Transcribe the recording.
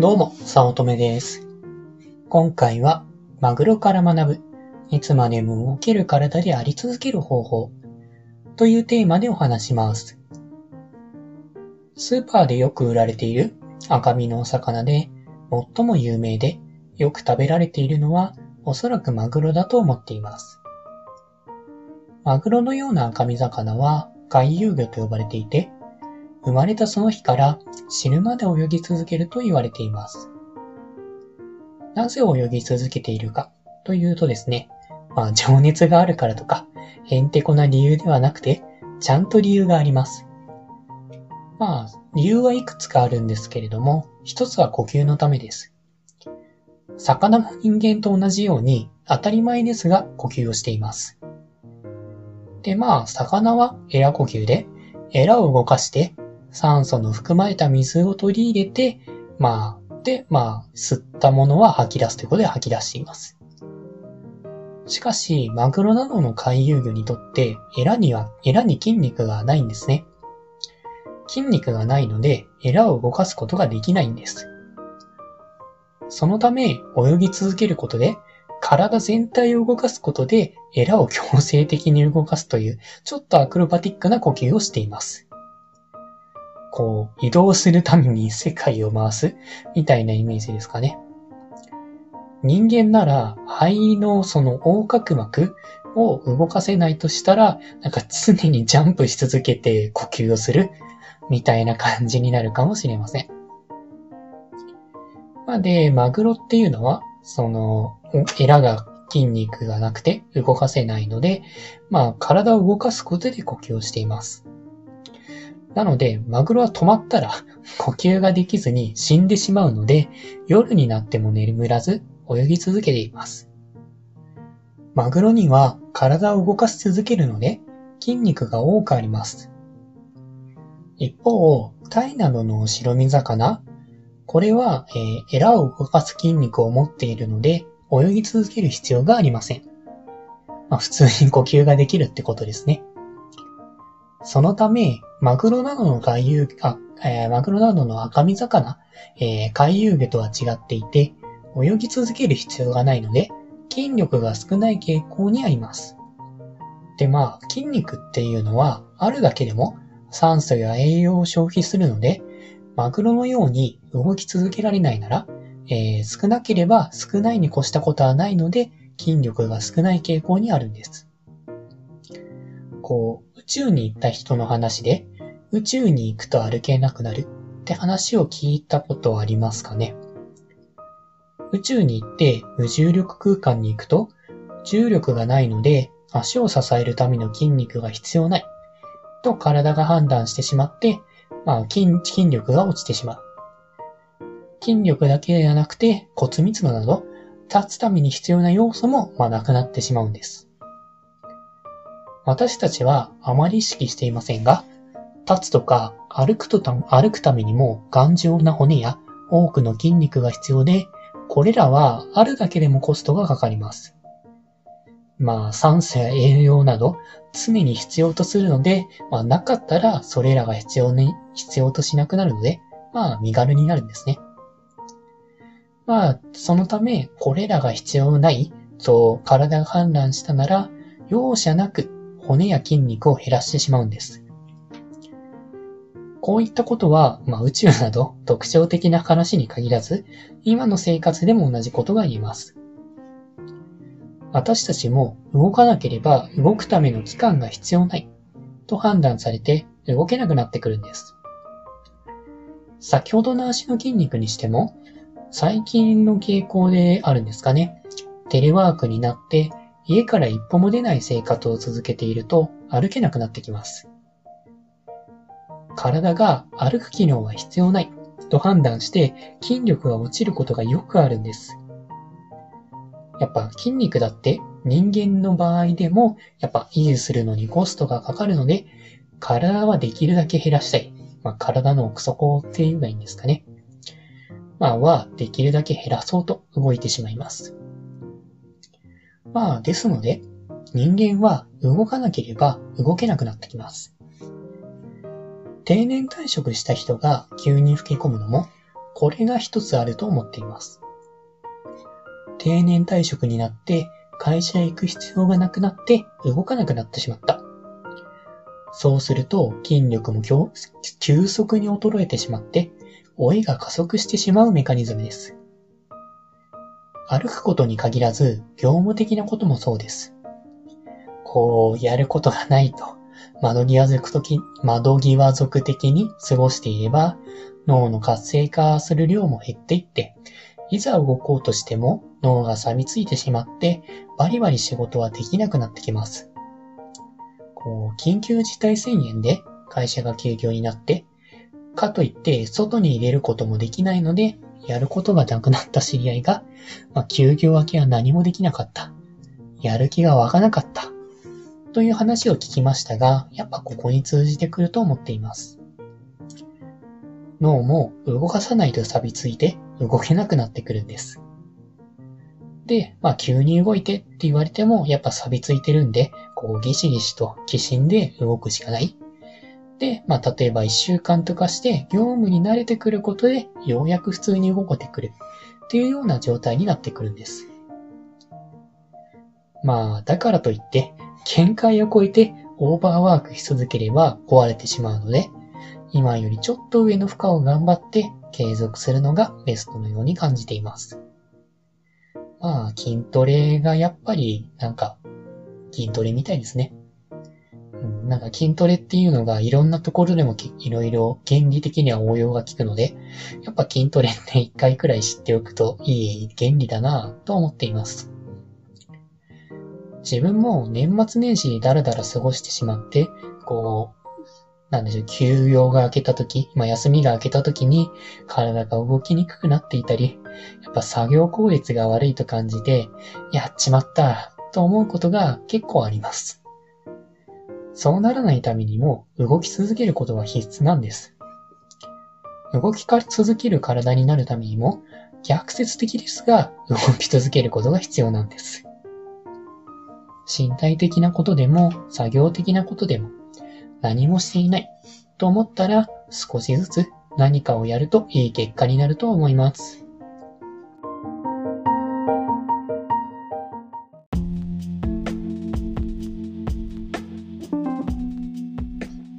どうも、さおとめです。今回は、マグロから学ぶ、いつまでも動ける体であり続ける方法、というテーマでお話します。スーパーでよく売られている赤身のお魚で、最も有名で、よく食べられているのは、おそらくマグロだと思っています。マグロのような赤身魚は、回遊魚と呼ばれていて、生まれたその日から死ぬまで泳ぎ続けると言われています。なぜ泳ぎ続けているかというとですね、まあ情熱があるからとか、へんてこな理由ではなくて、ちゃんと理由があります。まあ、理由はいくつかあるんですけれども、一つは呼吸のためです。魚も人間と同じように当たり前ですが呼吸をしています。で、まあ、魚はエラ呼吸で、エラを動かして酸素の含まれた水を取り入れて、まあ、で、まあ、吸ったものは吐き出すということで吐き出しています。しかし、マグロなどの回遊魚にとって、エラには、エラに筋肉がないんですね。筋肉がないので、エラを動かすことができないんです。そのため、泳ぎ続けることで、体全体を動かすことで、エラを強制的に動かすという、ちょっとアクロバティックな呼吸をしています。こう、移動するために世界を回す、みたいなイメージですかね。人間なら、肺のその横隔膜を動かせないとしたら、なんか常にジャンプし続けて呼吸をする、みたいな感じになるかもしれません。まあ、で、マグロっていうのは、その、エラが筋肉がなくて動かせないので、まあ、体を動かすことで呼吸をしています。なので、マグロは止まったら 呼吸ができずに死んでしまうので、夜になっても眠らず泳ぎ続けています。マグロには体を動かし続けるので、筋肉が多くあります。一方、タイなどの白身魚、これは、えー、エラを動かす筋肉を持っているので、泳ぎ続ける必要がありません。まあ、普通に呼吸ができるってことですね。そのため、マグロなどの回遊、あ、えー、マグロなどの赤身魚、えー、回遊魚とは違っていて、泳ぎ続ける必要がないので、筋力が少ない傾向にあります。で、まあ、筋肉っていうのは、あるだけでも酸素や栄養を消費するので、マグロのように動き続けられないなら、えー、少なければ少ないに越したことはないので、筋力が少ない傾向にあるんです。こう、宇宙に行った人の話で、宇宙に行くと歩けなくなるって話を聞いたことはありますかね宇宙に行って無重力空間に行くと、重力がないので足を支えるための筋肉が必要ないと体が判断してしまって、まあ筋、筋力が落ちてしまう。筋力だけではなくて骨密度など立つために必要な要素もまあなくなってしまうんです。私たちはあまり意識していませんが、立つとか歩くとた歩くためにも頑丈な骨や多くの筋肉が必要で、これらはあるだけでもコストがかかります。まあ酸素や栄養など常に必要とするので、まあなかったらそれらが必要に、必要としなくなるので、まあ身軽になるんですね。まあそのためこれらが必要ないと体が判断したなら、容赦なく骨や筋肉を減らしてしまうんです。こういったことは、まあ、宇宙など特徴的な話に限らず、今の生活でも同じことが言えます。私たちも動かなければ動くための期間が必要ないと判断されて動けなくなってくるんです。先ほどの足の筋肉にしても、最近の傾向であるんですかね。テレワークになって家から一歩も出ない生活を続けていると歩けなくなってきます。体が歩く機能は必要ないと判断して筋力が落ちることがよくあるんです。やっぱ筋肉だって人間の場合でもやっぱ維持するのにコストがかかるので体はできるだけ減らしたい。まあ、体の奥底って言えばいいんですかね。まあはできるだけ減らそうと動いてしまいます。まあですので人間は動かなければ動けなくなってきます。定年退職した人が急に老け込むのも、これが一つあると思っています。定年退職になって会社へ行く必要がなくなって動かなくなってしまった。そうすると筋力も急速に衰えてしまって老いが加速してしまうメカニズムです。歩くことに限らず業務的なこともそうです。こう、やることがないと、窓際族的、窓際族的に過ごしていれば、脳の活性化する量も減っていって、いざ動こうとしても脳が錆びついてしまって、バリバリ仕事はできなくなってきます。こう、緊急事態宣言で会社が休業になって、かといって外に入れることもできないので、やることがなくなった知り合いが、まあ、休業明けは何もできなかった。やる気が湧かなかった。という話を聞きましたが、やっぱここに通じてくると思っています。脳も動かさないと錆びついて動けなくなってくるんです。で、まあ急に動いてって言われてもやっぱ錆びついてるんで、こうギシギシと寄進で動くしかない。で、まあ例えば一週間とかして業務に慣れてくることでようやく普通に動けてくるっていうような状態になってくるんです。まあだからといって限界を超えてオーバーワークし続ければ壊れてしまうので、今よりちょっと上の負荷を頑張って継続するのがベストのように感じています。まあ、筋トレがやっぱり、なんか、筋トレみたいですね。なんか筋トレっていうのがいろんなところでもいろいろ原理的には応用が効くので、やっぱ筋トレって一回くらい知っておくといい原理だなぁと思っています。自分も年末年始にダラダラ過ごしてしまって、こう、なんでしょう、休養が明けた時、まあ休みが明けた時に体が動きにくくなっていたり、やっぱ作業効率が悪いと感じて、やっちまったと思うことが結構あります。そうならないためにも動き続けることは必須なんです。動き続ける体になるためにも逆説的ですが動き続けることが必要なんです。身体的なことでも作業的なことでも何もしていないと思ったら少しずつ何かをやるといい結果になると思います。